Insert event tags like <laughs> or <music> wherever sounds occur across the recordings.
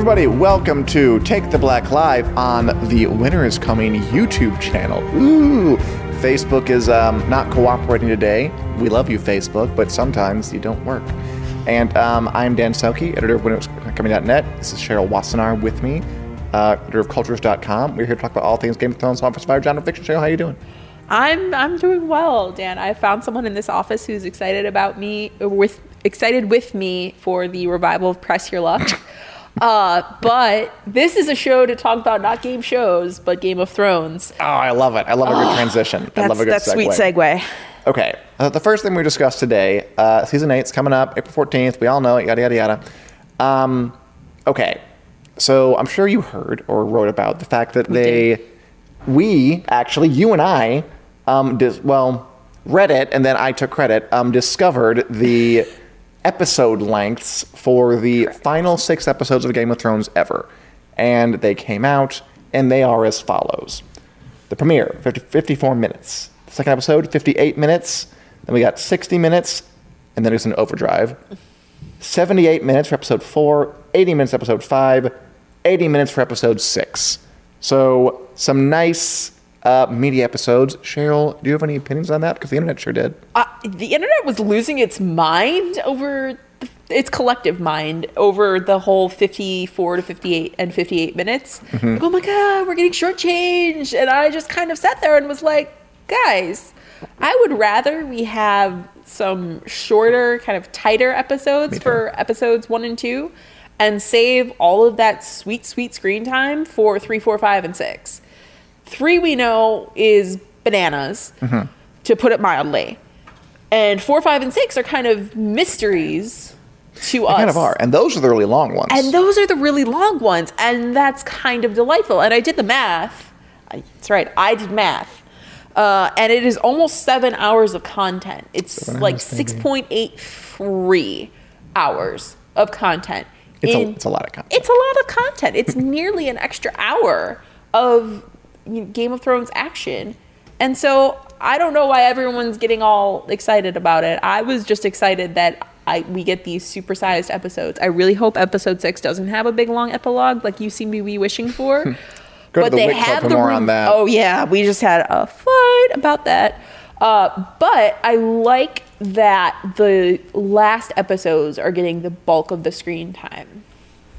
Everybody, welcome to Take the Black Live on the Winter is Coming YouTube channel. Ooh, Facebook is um, not cooperating today. We love you, Facebook, but sometimes you don't work. And um, I'm Dan Selcke, editor of winteriscoming.net. This is Cheryl Wassenaar with me, uh, editor of culturess.com. We're here to talk about all things Game of Thrones, Office Fire, genre fiction. Cheryl, how are you doing? I'm I'm doing well, Dan. I found someone in this office who's excited about me with excited with me for the revival of Press Your Luck. <laughs> Uh, but this is a show to talk about not game shows, but Game of Thrones. Oh, I love it. I love a good <gasps> transition. I That's love a good that's segue. sweet segue. Okay, uh, the first thing we discussed today, uh, season eight's coming up, April 14th. We all know it, yada, yada, yada. Um, okay, so I'm sure you heard or wrote about the fact that they, did. we, actually, you and I, um, dis- well, read it and then I took credit, um, discovered the episode lengths for the final six episodes of Game of Thrones ever. And they came out, and they are as follows. The premiere, 50, 54 minutes. The second episode, 58 minutes. Then we got 60 minutes, and then it's an overdrive. 78 minutes for episode 4, 80 minutes for episode 5, 80 minutes for episode 6. So, some nice uh, media episodes. Cheryl, do you have any opinions on that? Because the internet sure did. Uh, the internet was losing its mind over the, its collective mind over the whole 54 to 58 and 58 minutes. Like, oh my god, we're getting shortchanged, and I just kind of sat there and was like, guys, I would rather we have some shorter, kind of tighter episodes for episodes one and two, and save all of that sweet, sweet screen time for three, four, five, and six. Three we know is bananas, to put it mildly. And four, five, and six are kind of mysteries to us. Kind of are. And those are the really long ones. And those are the really long ones, and that's kind of delightful. And I did the math. That's right, I did math. Uh, and it is almost seven hours of content. It's Seven like 6.83 hours of content. It's a- it's a lot of content. It's a lot of content. It's <laughs> nearly an extra hour of you know, Game of Thrones action. And so I don't know why everyone's getting all excited about it. I was just excited that I, we get these supersized episodes. I really hope episode six doesn't have a big long epilogue like you seem to be wishing for. <laughs> To the for more on that. Oh yeah, we just had a fight about that. Uh, but I like that the last episodes are getting the bulk of the screen time.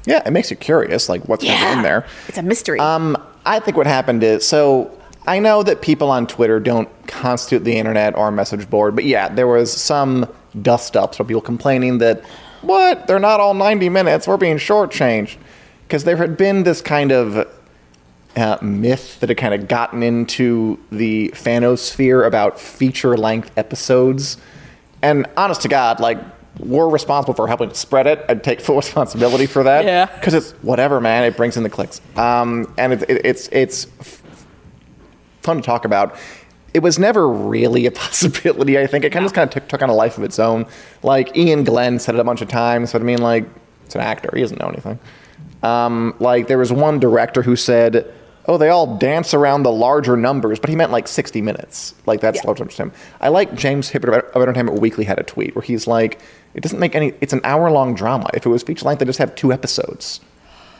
yeah, it makes you curious, like what's going to be in there. It's a mystery. Um, I think what happened is so I know that people on Twitter don't constitute the internet or a message board, but yeah, there was some dust ups of people complaining that what? They're not all 90 minutes, we're being shortchanged. Because there had been this kind of uh, myth that had kind of gotten into the fanosphere about feature length episodes. And honest to God, like, we're responsible for helping to spread it. I'd take <laughs> full responsibility for that. Yeah. Because it's whatever, man. It brings in the clicks. Um, and it, it, it's, it's f- fun to talk about. It was never really a <laughs> possibility, I think. It kind of just kind of took, took on a life of its own. Like, Iain Glen said it a bunch of times, but I mean, like, it's an actor. He doesn't know anything. Um, like, there was one director who said, oh, they all dance around the larger numbers, but he meant like 60 minutes. Like, that's Yeah. large numbers to him. I like James Hibberd of Entertainment Weekly had a tweet where he's like, it doesn't make any, it's an hour long drama. If it was feature length, they just have two episodes.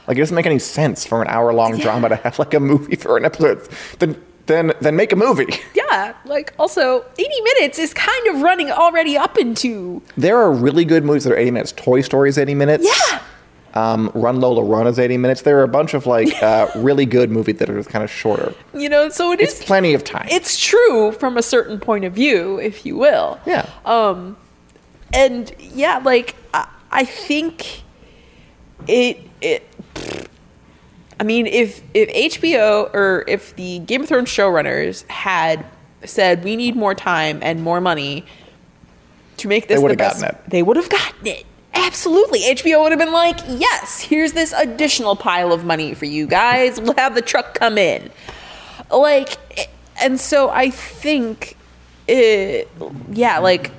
Like, it doesn't make any sense for an hour long drama to have like a movie for an episode. Then, then, then make a movie. <laughs> yeah, like also 80 minutes is kind of running already up into There are really good movies that are 80 minutes. Toy Story is 80 minutes. Yeah. Um, Run Lola Run is 80 minutes. There are a bunch of like uh, <laughs> really good movies that are kind of shorter. you know, so it is It's plenty of time. it's true from a certain point of view, if you will. Yeah. Um, and yeah, like I, I think it it. I mean, if if HBO or if the Game of Thrones showrunners had said we need more time and more money to make this They the would've best, gotten it. they would have gotten it. Absolutely, HBO would have been like, "Yes, here's this additional pile of money for you guys. We'll have the truck come in." Like, eh, and so I think, it, yeah, like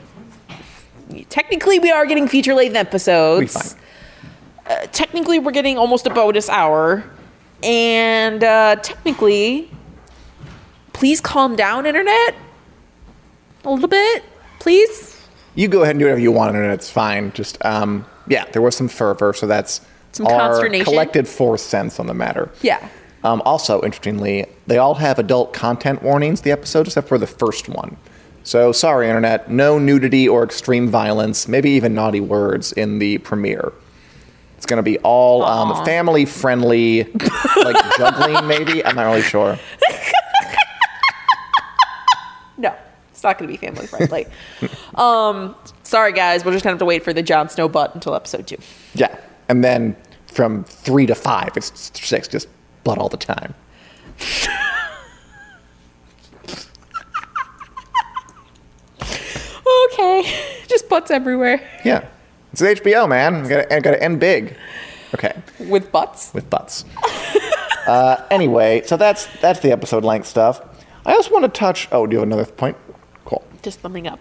technically we are getting feature length We episodes fine. uh, technically we're getting almost a bonus hour and uh, technically please calm down internet a little bit please You go ahead and do whatever you want, and it's fine. Just um, yeah, there was some fervor, so that's Some our consternation. collected four cents on the matter. Yeah. Um, also, interestingly, they all have adult content warnings, the episodes, except for the first one. So, sorry, Internet, no nudity or extreme violence, maybe even naughty words in the premiere. It's going to be all um, family friendly, like <laughs> juggling, maybe? I'm not really sure. No, it's not going to be family friendly. um, sorry, guys. We're just to have to wait for the Jon Snow butt until episode two. Yeah. And then from three to five, it's six, just butt all the time. Okay. <laughs> Just butts everywhere. Yeah. It's an HBO, man. I Got to end big. Okay. With butts? with butts. <laughs> uh, anyway, so that's that's the episode length stuff. I also want to touch. Oh, do you have another point? Cool. Just thumbing up.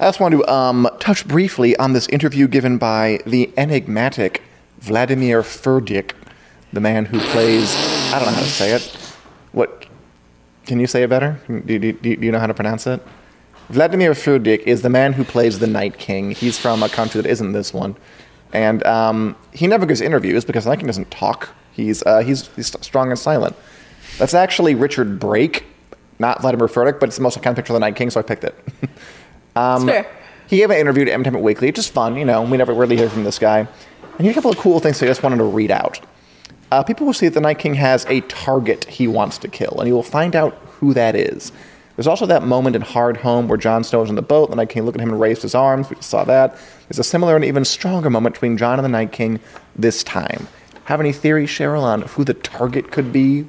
I just want to um, touch briefly on this interview given by the enigmatic Vladimir Furdik, the man who plays. I don't know how to say it. What? Can you say it better? Do, do, do you know how to pronounce it? Vladimir Furdik is the man who plays the Night King. He's from a country that isn't this one, and um, he never gives interviews because the Night King doesn't talk. He's uh, he's he's strong and silent. That's actually Richard Brake, not Vladimir Furdik, but it's the most iconic picture of the Night King, so I picked it. <laughs> Um, fair. He gave an interview to Entertainment Weekly, just fun, you know. We never really hear from this guy. And he had a couple of cool things I just wanted to read out. Uh, people will see that the Night King has a target he wants to kill, and he will find out who that is. There's also that moment in Hardhome where Jon Snow is in the boat, the Night King looked at him and raised his arms. We just saw that. There's a similar and even stronger moment between Jon and the Night King this time. Have any theories, Cheryl, on who the target could be?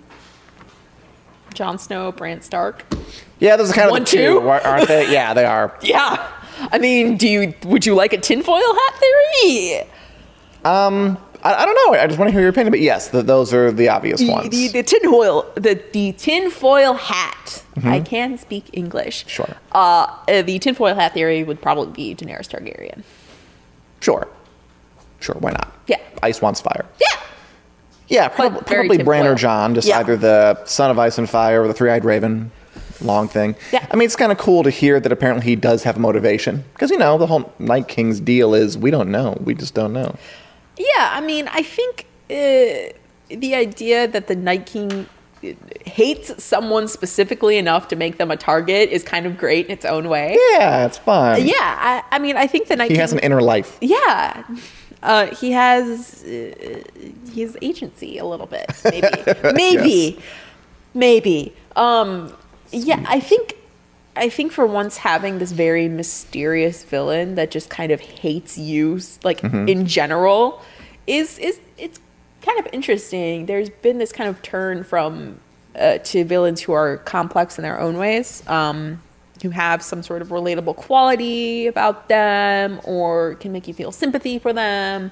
Jon Snow, Bran Stark. Yeah, those are kind of One, the two, two? aren't they? Yeah, they are. <laughs> Yeah. I mean, do you would you like a tinfoil hat theory? Um, I, I don't know. I just want to hear your opinion. But yes, th those are the obvious The, ones. the, the tinfoil the the tinfoil hat. I can speak English. Mm-hmm. Sure. Uh, uh, the tinfoil hat theory would probably be Daenerys Targaryen. Sure. Sure, why not? Yeah. Ice wants fire. Yeah. Yeah, prob- probably Bran or. John, just Yeah. either the son of Ice and Fire or the three eyed raven. Long thing. Yeah. I mean, it's kind of cool to hear that apparently he does have a motivation. Because, you know, the whole Night King's deal is we don't know. We just don't know. Yeah, I mean, I think uh, the idea that the Night King uh, hates someone specifically enough to make them a target is kind of great in its own way. Yeah, it's fun. Yeah, I, I mean, I think the Night King. He King. has an inner life. yeah, uh, he has uh, he has agency a little bit, maybe, <laughs> maybe, maybe. Um, yeah, I think. I think for once having this very mysterious villain that just kind of hates you, like in general, is is it's kind of interesting. There's been this kind of turn from uh, to villains who are complex in their own ways, um, who have some sort of relatable quality about them, or can make you feel sympathy for them.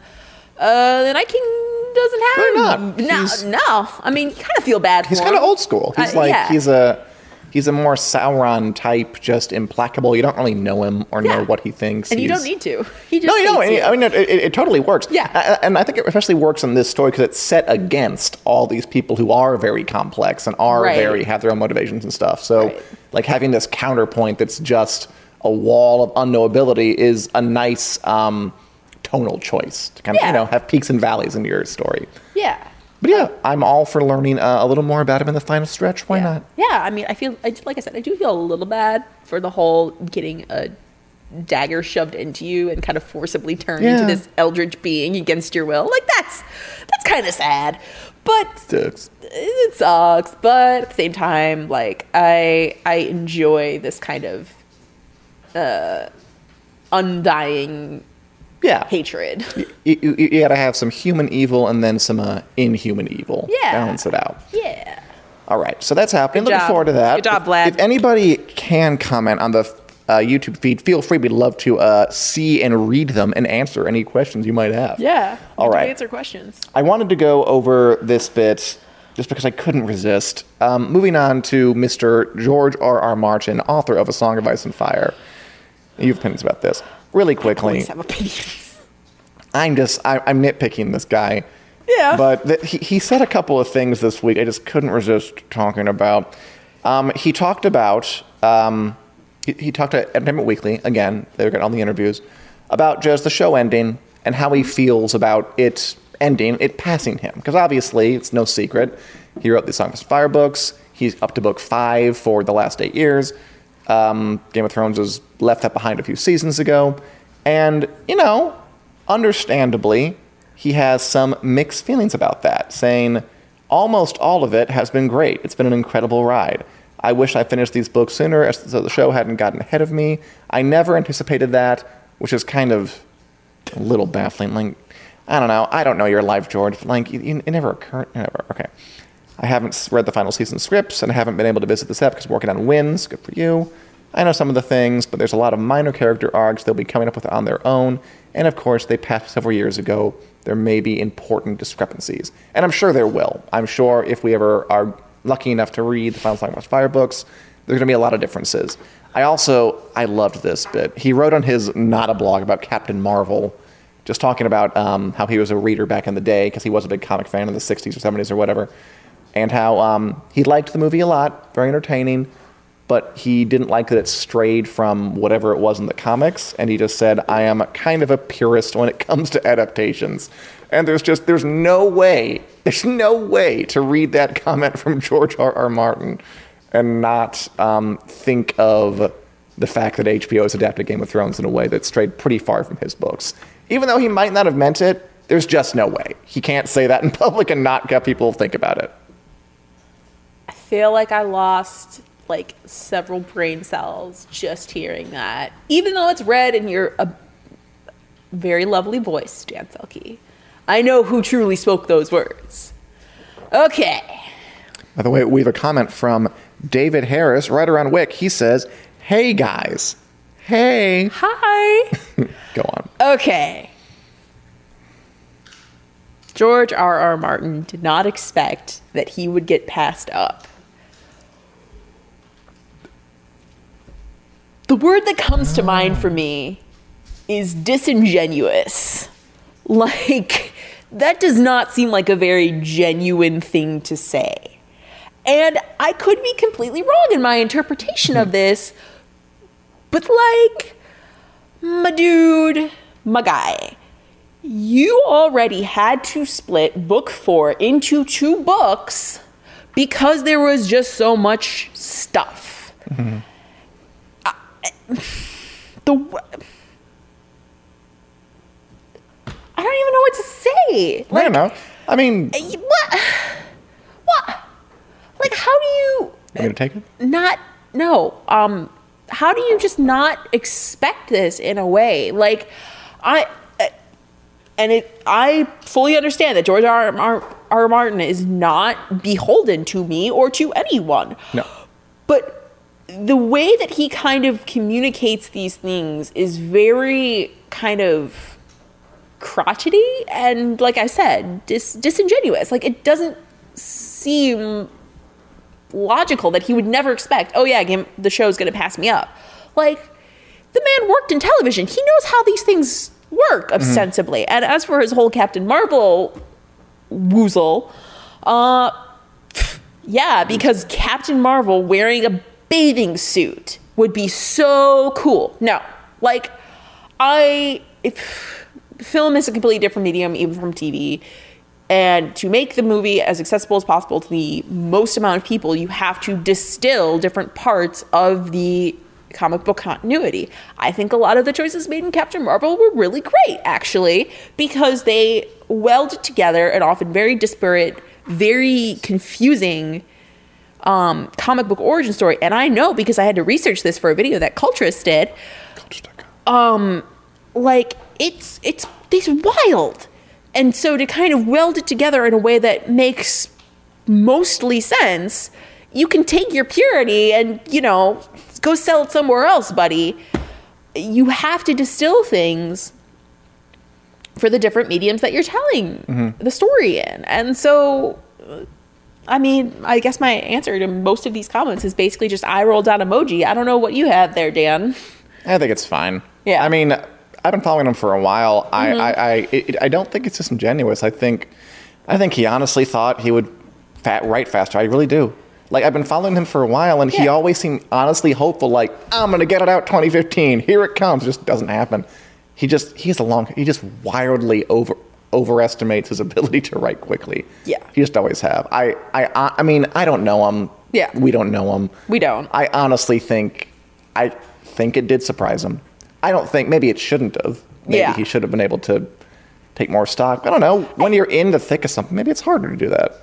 Uh, the Night King doesn't have Really not. no, He's- no. I mean, you kind of feel bad. He's kind of old school. He's Uh, like, yeah. he's a. He's a more Sauron type, just implacable. You don't really know him or know what he thinks. and you don't need to. <laughs> He just No, you know, you. I mean, it, it, it totally works. Yeah. And I think it especially works in this story because it's set against all these people who are very complex and are Right. very have their own motivations and stuff. So, Right. like having this counterpoint that's just a wall of unknowability is a nice um, tonal choice to kind of you know have peaks and valleys in your story. yeah. But yeah, I'm all for learning uh, a little more about him in the final stretch. Why yeah. not? Yeah, I mean, I feel I, like I said, I do feel a little bad for the whole getting a dagger shoved into you and kind of forcibly turned into this eldritch being against your will. Like that's that's kind of sad, but Sucks. it sucks. But at the same time, like I I enjoy this kind of uh, undying Yeah. hatred. You, you, you gotta have some human evil and then some uh, inhuman evil. Yeah. Balance it out. yeah. All right, so that's happening. Good Looking job. forward to that. Good job, If- Vlad. If, anybody can comment on the uh, YouTube feed, feel free. We'd love to uh, see and read them and answer any questions you might have. Yeah. All right. You can. Answer questions. I wanted to go over this bit just because I couldn't resist. Um, moving on to Mr. George R. R. Martin, author of A Song of Ice and Fire. You have opinions about this. Really quickly, Always have opinions. I'm just I, I'm nitpicking this guy. Yeah. But th- he, he said a couple of things this week I just couldn't resist talking about. Um, he talked about um, he, he talked at Entertainment Weekly again. They were getting all the interviews about just the show ending and how he feels about it ending it passing him because obviously it's no secret he wrote the Song of Fire books. He's up to book five for the last eight years. Um, Game of Thrones was left that behind a few seasons ago, and you know, understandably, he has some mixed feelings about that, saying almost all of it has been great. It's been an incredible ride. I wish I finished these books sooner, so the show hadn't gotten ahead of me. I never anticipated that, which is kind of a little baffling. Like, I don't know. I don't know your life, George. Like, it, it never occurred. Never. Okay. I haven't read the final season scripts and I haven't been able to visit the set because I'm working on Winds. Good for you. I know some of the things, but there's a lot of minor character arcs they'll be coming up with on their own. And of course, they passed several years ago. There may be important discrepancies. And I'm sure there will. I'm sure if we ever are lucky enough to read the Final of Fire books, there's going to be a lot of differences. I also, I loved this bit. He wrote on his not a blog about Captain Marvel, just talking about um, how he was a reader back in the day because he was a big comic fan in the 60s or 70s or whatever and how um, he liked the movie a lot, very entertaining, but he didn't like that it strayed from whatever it was in the comics, and he just said, "I am kind of a purist when it <laughs> comes to adaptations." And there's just there's no way, <laughs> there's no way to read that comment from George R. R. Martin and not um, think of the fact that HBO has adapted Game of Thrones in a way that strayed pretty far from his books. Even though he might not have meant it, there's just no way. He can't say that in <laughs> public and not get people to think about it feel like I lost like several brain cells just hearing that. Even though it's read in your a very lovely voice, Dan Selcke. I know who truly spoke those words. Okay. By the way, we have a comment from David Harris right around Wick. He says, Hey guys. Hey. Hi. <laughs> Go on. Okay. George R. R. Martin did not expect that he would get passed up. The word that comes to mind for me is disingenuous. Like, that does not seem like a very genuine thing to say. And I could be completely wrong in my interpretation of this, but like, my dude, my guy, you already had to split book four into two books because there was just so much stuff. Mm-hmm the I don't even know what to say. Like, I don't know. I mean, eh, what? What? Like, how do you? You gonna take it? Not no. Um, how do you just not expect this in a way? Like, I eh, and it. I fully understand that George R. R. R. Martin is not beholden to me or to anyone. No. But the way that he kind of communicates these things is very kind of crotchety and like i said dis- disingenuous like it doesn't seem logical that he would never expect oh yeah game, the show's going to pass me up like the man worked in television he knows how these things work mm-hmm. ostensibly mm-hmm. and as for his whole captain marvel woozle uh yeah because captain marvel wearing a bathing suit would be so cool. No, like I, if film is a completely different medium, even from TV. And to make the movie as accessible as possible to the most amount of people, you have to distill different parts of the comic book continuity. I think a lot of the choices made in Captain Marvel were really great, actually, because they welded together an often very disparate, very confusing um, comic book origin story. And I know because I had to research this for a video that Culturess did. Um, like it's it's it's wild, and so to kind of weld it together in a way that makes mostly sense, you can take your purity and you know go sell it somewhere else, buddy. You have to distill things for the different mediums that you're telling mm-hmm. the story in, and so I mean, I guess my answer to most of these comments is basically just I rolled down emoji. I don't know what you have there, Dan. I think it's fine. Yeah. I mean, I've been following him for a while. Mm-hmm. I, I, I, it, I, don't think it's disingenuous. I think, I think he honestly thought he would fat, write faster. I really do. Like I've been following him for a while, and yeah. he always seemed honestly hopeful. Like I'm gonna get it out 2015. Here it comes. It just doesn't happen. He just he has a long. He just wildly over overestimates his <laughs> ability to write quickly. Yeah. he just always have. I, I, I mean, I don't know him. Yeah. we don't know him. We don't. I honestly think, I think it did surprise him. I don't think maybe it shouldn't have. Maybe Yeah. he should have been able to take more stock. I don't know. When you're in the thick of something, maybe it's harder to do that.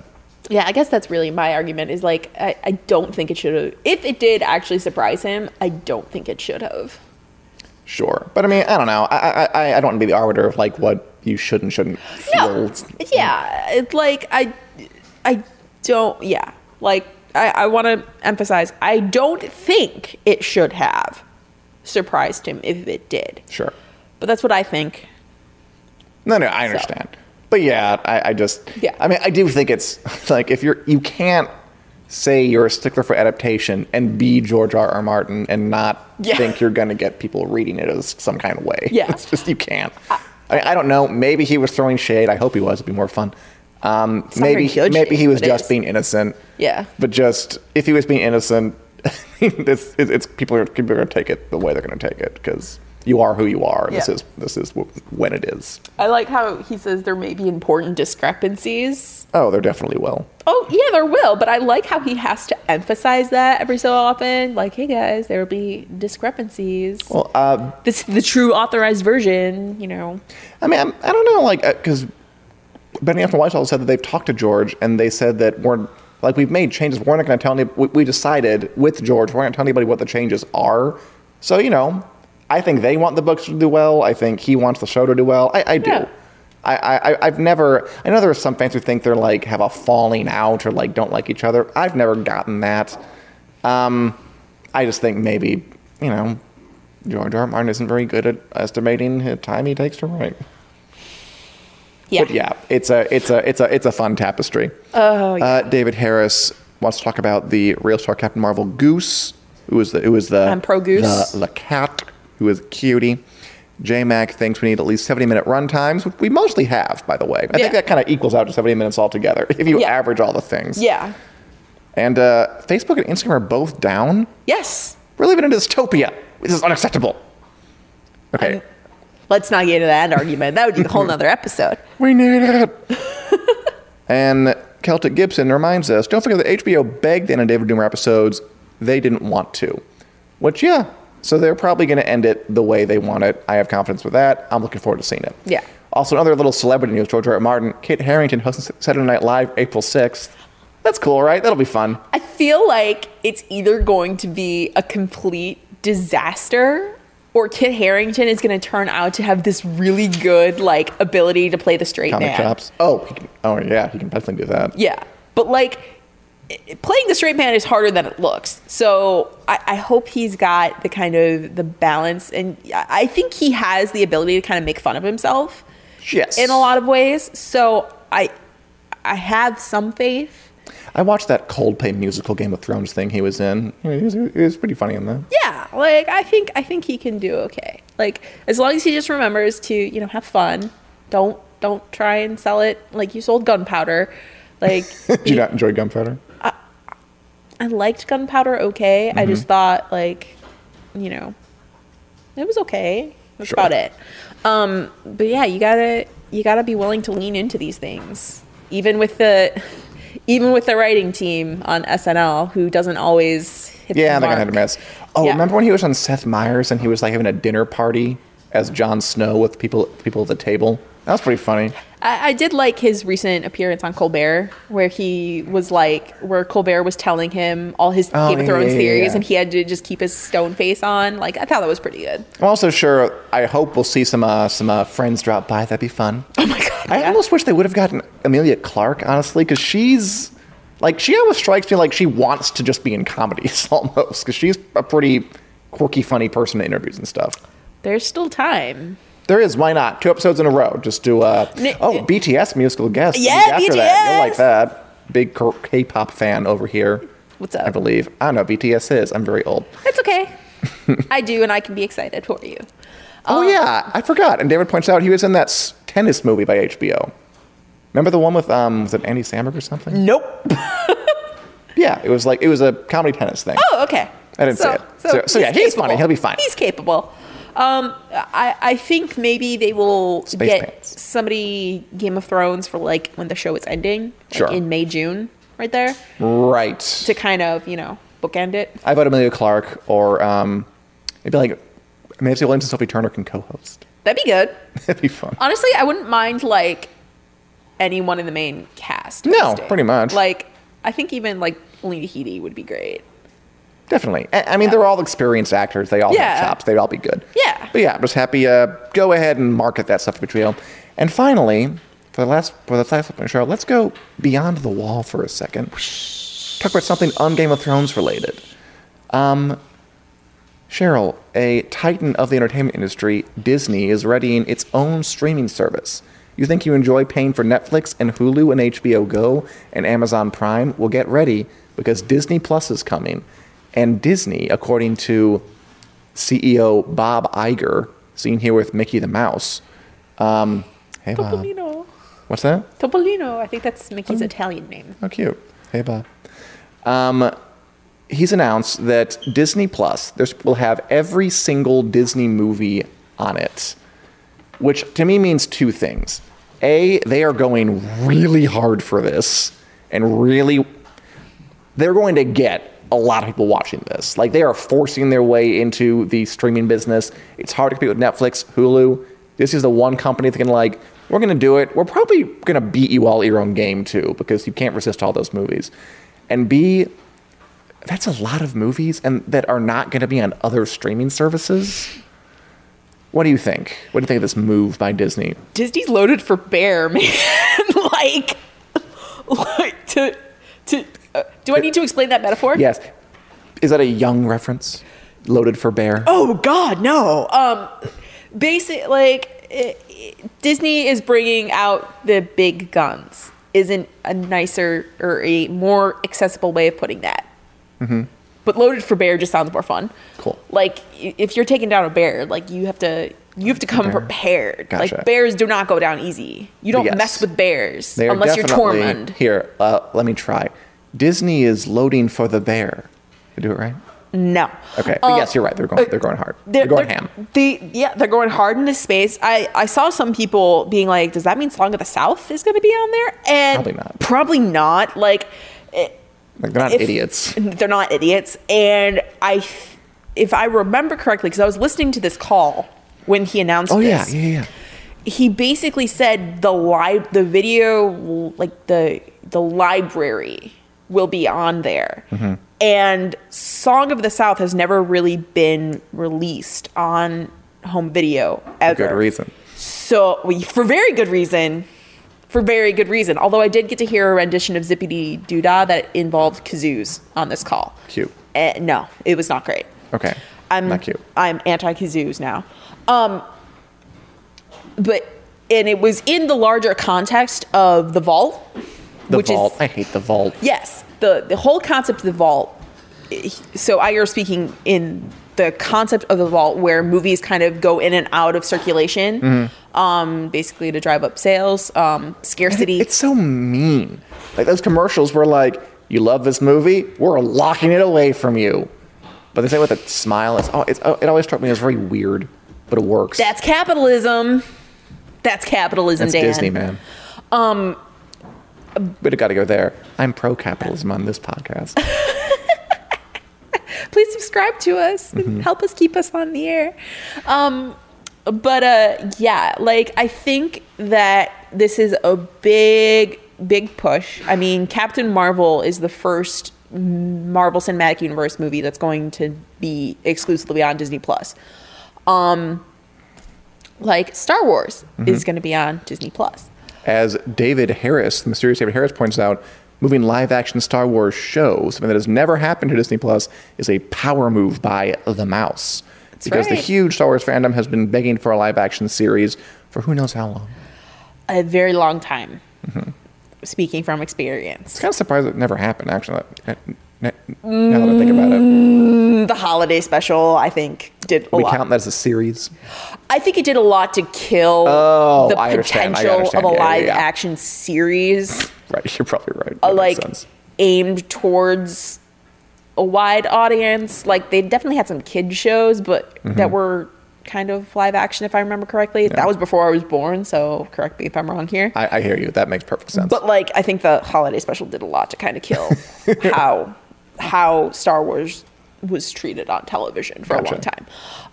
Yeah, I guess that's really my argument. Is like I, I don't think it should have. If it did actually surprise him, I don't think it should have. Sure, but I mean, I don't know. I, I, I- don't want to be the arbiter of like what you should and shouldn't feel. No, yeah, it's like I, I don't. Yeah, like I, I want to emphasize. I don't think it should have surprised him if it did. Sure. But that's what I think. No, no, I understand. But yeah, I, I just, Yeah. I mean, I do think it's <laughs> like if you're, you can't say you're a stickler for adaptation and be George R. R. Martin and not Yeah. think you're going to get people reading it as some kind of way. Yeah. <laughs> it's just you can't. I, mean, I don't know. Maybe he was throwing shade. I hope he was. It'd be more fun. Um, maybe maybe he was just being innocent. Yeah. But just if he was being innocent, <laughs> it's, it's, it's people are people are going to take it the way they're going to take it because you are who you are. This is this is when it is. I like how he says there may be important discrepancies. Oh, there definitely will. Oh, yeah, there will, but I like how he has to emphasize that every so often. Like, hey guys, there will be discrepancies. Well, uh, this is the true authorized version, you know. I mean, I'm, I don't know, like, because Benny After Whitehall said that they've talked to George and they said that we're, like, we've made changes. We're not going to tell any, we, we decided with George, we're not going to tell anybody what the changes are. So, you know, I think they want the books to do well. I think he wants the show to do well. I, I do. Yeah. I, I, I've never, I know there are some fans who think they're like, have a falling out or like don't like each other. I've never gotten that. Um, I just think maybe, you know, George R. R. Martin isn't very good at estimating the time he takes to write. Yeah. But yeah, it's a it's a it's a it's a fun tapestry. Oh, yeah. Uh, David Harris wants to talk about the real star Captain Marvel Goose, who was the who was the I'm pro Goose. the, the cat who was cutie. J Mac thinks we need at least 70 minute run times, which we mostly have, by the way. I Yeah. think that kind of equals out to 70 minutes altogether if you Yeah. average all the things. Yeah. And uh, Facebook and Instagram are both down. Yes. We're living in a dystopia. This is unacceptable. Okay. Um, Let's not get into that argument. That would be a whole nother episode. <laughs> We need it. <laughs> and Celtic Gibson reminds us don't forget that HBO begged the end of David Doomer episodes. They didn't want to. Which, yeah. So they're probably going to end it the way they want it. I have confidence with that. I'm looking forward to seeing it. Yeah. Also, another little celebrity news George R. R. Martin. Kit Harington hosting Saturday Night Live April 6th. That's cool, right? That'll be fun. I feel like it's either going to be a complete disaster or Kit Harington is going to turn out to have this really good like ability to play the straight Comic man. chops. Oh, he can, oh yeah, he can definitely do that. Yeah, but like playing the straight man is harder than it looks. So I, I hope he's got the kind of the balance, and I I think he has the ability to kind of make fun of himself Yes. in a lot of ways. So I I have some faith. I watched that Coldplay musical Game of Thrones thing he was in. He was, he was pretty funny in that. Yeah, like I think I think he can do okay. Like as long as he just remembers to you know have fun. Don't don't try and sell it like you sold gunpowder. Like <laughs> Did you not enjoy Gunpowder? I liked Gunpowder okay. I just thought like, you know, it was okay. That's Sure. about it. Um, but yeah, you gotta you gotta be willing to lean into these things, even with the <laughs> even with the writing team on SNL who doesn't always hit Yeah, the they're gonna mark. have to miss. Oh, Yeah. remember when he was on Seth Meyers and he was like having a dinner party as Jon Snow with people people at the table? That was pretty funny. I, I did like his recent appearance on Colbert, where he was like, where Colbert was telling him all his Oh, Game of Thrones yeah, theories, yeah. and he had to just keep his stone face on. Like, I thought that was pretty good. I'm also sure. I hope we'll see some uh, some uh, friends drop by. That'd be fun. Oh my god! I almost wish they would have gotten Emilia Clarke, honestly, because she's like she always strikes me like she wants to just be in comedies <laughs> almost, because she's a pretty quirky, funny person in interviews and stuff. There's still time. There is. Why not? Two episodes in a row. Just do. Uh, Ni- oh, BTS musical guest. Yeah, after that. You'll like that. Big K- K-pop fan over here. What's up? I believe. I don't know. BTS is. I'm very old. It's okay. <laughs> I do, and I can be excited for you. Oh yeah, I forgot. And David points out he was in that tennis movie by HBO. Remember the one with um was it Andy Samberg or something? Nope. <laughs> Yeah, it was like it was a comedy tennis thing. Oh, okay. I didn't see it. So- so yeah, he's funny. He'll be fine. He's capable. Um, I, I think maybe they will Space get pants. somebody Game of Thrones for like when the show is ending, like Sure. in May June, right there, Right. to kind of you know bookend it. I vote Emilia Clarke or um, maybe like Maisie Williams and Sophie Turner can co-host. That'd be good. <laughs> That'd be fun. Honestly, I wouldn't mind like anyone in the main cast. No, hosting. pretty much. Like I think even like Lena Headey would be great. Definitely. I I mean, they're all experienced actors. They all Yeah. have chops. They'd all be good. But yeah, I'm just happy. Uh, go ahead and market that stuff HBO. And finally, for the last for the last show, let's go beyond the wall for a second. Talk about something on Game of Thrones related. Um, Cheryl, a titan of the entertainment industry, Disney is readying its own streaming service. You think you enjoy paying for Netflix and Hulu and HBO Go and Amazon Prime? Well, get ready because Disney Plus is coming. And Disney, according to CEO Bob Iger, seen here with Mickey the Mouse. Um, hey, Bob. Topolino. What's that? Topolino. I think that's Mickey's Italian name. Oh, cute. Hey, Bob. Um, he's announced that Disney Plus there's, will have every single Disney movie on it, which to me means two things. A, they are going really hard for this, and really, they're going to get a lot of people watching this. Like they are forcing their way into the streaming business. It's hard to compete with Netflix, Hulu. This is the one company that gonna like, we're gonna do it. We're probably gonna beat you all your own game too, because you can't resist all those movies. And B, that's a lot of movies and that are not gonna be on other streaming services. What do you think? What do you think of this move by Disney? Disney's loaded for bear, <laughs> man. like, like <laughs> to to. Uh, do I need to explain that metaphor? Yes. Is that a young reference? Loaded for bear? Oh God, no. Um, basic like Disney is bringing out the big guns. Isn't a nicer or a more accessible way of putting that? But loaded for bear just sounds more fun. Mm-hmm. Cool. Like if you're taking down a bear, like you have to you have to come Bear. prepared. Gotcha. Like bears do not go down easy. You don't Yes. mess with bears unless you're Tormund. Here, uh, let me try. Disney is loading for the bear. Did I do it right? No. Okay, but Uh, yes, you're right. They're going. They're going hard. They're, going ham. They, yeah, they're going hard in this space. I, I saw some people being like, "Does that mean Song of the South is going to be on there?" And Probably not. Probably not. Like, it, Like they're not if- idiots. They're not idiots. And I, if I remember correctly, because I was listening to this call when he announced Oh yeah, this, yeah, yeah. he basically said the li- the video like the the library will be on there Mm-hmm. and song of the south has never really been released on home video ever Good reason. so we- for very good reason for very good reason although i did get to hear a rendition of Zip-a-Dee-Doo-Dah that involved kazoos on this call Cute. uh, no it was not great Okay. I'm not cute. I'm anti kazoos now. Um, but and it was in the larger context of the vault, The which vault. is I hate the vault. yes, the the whole concept of the vault. So Iger speaking in the concept of the vault, where movies kind of go in and out of circulation, Mm-hmm. um, basically to drive up sales, um, scarcity. It's so mean. Like those commercials were like, "You love this movie? We're locking it away from you." But they say it with a smile. It's, oh, it's oh, it always struck me as very weird, but it works. That's capitalism. That's capitalism, That's Dan. Disney, man. Um, we'd have got to go there. I'm pro capitalism on this podcast. <laughs> please subscribe to us Mm-hmm. help us keep us on the air um but uh yeah like i think that this is a big big push i mean captain marvel is the first marvel cinematic universe movie that's going to be exclusively on disney plus um like star wars Mm-hmm. is going to be on disney plus As David Harris, the mysterious David Harris, points out, moving live action Star Wars show, something that has never happened to Disney Plus, is a power move by the mouse. because the huge Star Wars fandom has been begging for a live action series for who knows how long. a very long time Mm-hmm. speaking from experience It's Kind of surprised it never happened, actually. Now that I think about it, the holiday special i think did a we lot count that as a series. I think it did a lot to kill Oh, the I potential of a Yeah, yeah, live yeah. action series Right, you're probably right. uh, like aimed towards a wide audience. Like they definitely had some kid shows, but Mm-hmm. that were kind of live action, if I remember correctly. That was before I was born, so correct me if I'm wrong here. I, I hear you. That makes perfect sense. But like, I think the holiday special did a lot to kind of kill <laughs> how how Star Wars was treated on television for a long time.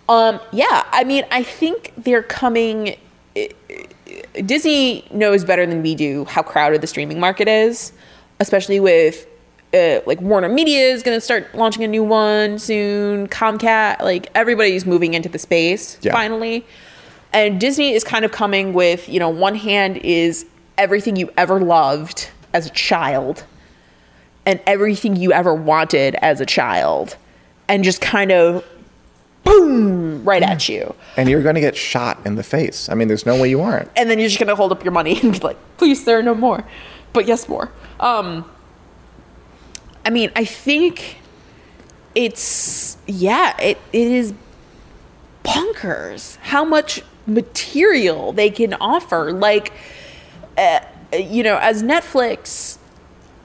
Um, yeah, I mean, I think they're coming. Disney knows better than we do how crowded the streaming market is, especially with uh, like Warner Media is going to start launching a new one soon. Comcast, like everybody's moving into the space Yeah. finally, and Disney is kind of coming with you know one hand is everything you ever loved as a child, and everything you ever wanted as a child, and just kind of boom right at you. and you're going to get shot in the face. I mean, there's no way you aren't. and then you're just gonna hold up your money and be like, "Please, there are no more." But yes, more. Um, I mean, I think it's yeah, it it is bonkers how much material they can offer. Like, uh, you know, as Netflix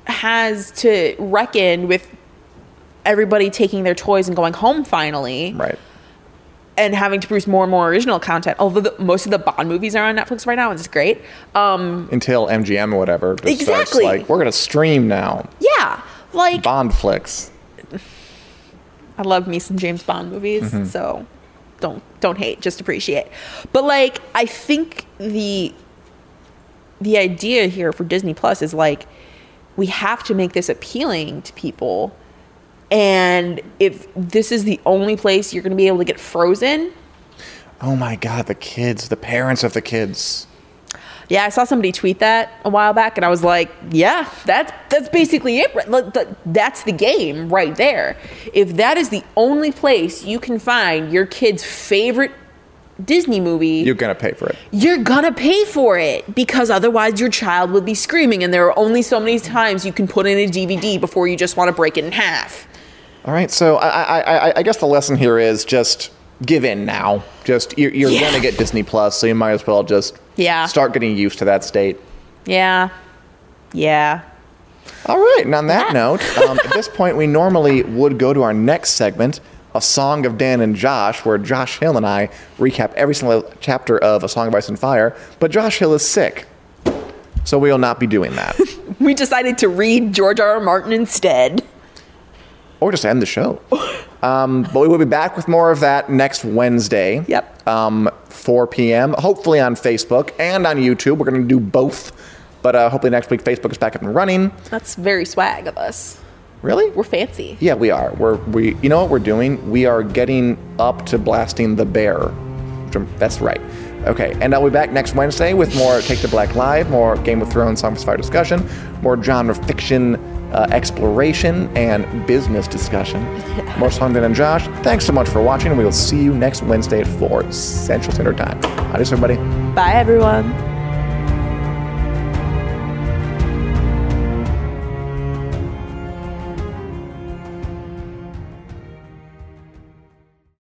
has to reckon with everybody taking their toys and going home finally Right. and having to produce more and more original content. Although the, most of the Bond movies are on Netflix right now, and it's great. Um, Until MGM or whatever. Exactly. like, we're going to stream now. yeah, like Bond flicks. I love me some James Bond movies, Mm-hmm. so don't don't hate, just appreciate. But like, I think the the idea here for Disney Plus is like we have to make this appealing to people. And if this is the only place you're going to be able to get Frozen, Oh my God, the kids, the parents of the kids. Yeah, I saw somebody tweet that a while back, and I was like, "Yeah, that's that's basically it. right? Like, th- That's the game right there. If that is the only place you can find your kid's favorite Disney movie, You're going to pay for it. you're gonna pay for it because otherwise your child will be screaming, and there are only so many times you can put in a DVD before you just want to break it in half. All right, so I, I, I, I guess the lesson here is just give in now. Just you're, you're Yeah. going to get Disney Plus, so you might as well just Yeah. start getting used to that state. Yeah, yeah. All right, and on that Yeah. note, um, at this point, we normally would go to our next segment, A Song of Dan and Josh, where Josh Hill and I recap every single chapter of A Song of Ice and Fire, but Josh Hill is sick, so we will not be doing that. <laughs> We decided to read George R. R. Martin instead. Or just end the show. <laughs> Um, but we will be back with more of that next Wednesday. Yep. Um, 4 p.m. Hopefully on Facebook and on YouTube. We're going to do both. But uh, hopefully next week Facebook is back up and running. That's very swag of us. Really? We're fancy. Yeah, we are. We're we. You know what we're doing? We are getting up to blasting the bear. That's right. Okay, and I'll be back next Wednesday with more Take the Black Live, more Game of Thrones Song of Fire discussion, more genre fiction uh, exploration and business discussion. <laughs> More Songden and Josh. Thanks so much for watching. We will see you next Wednesday at 4 Central Standard Time. Adios, everybody. Bye, everyone.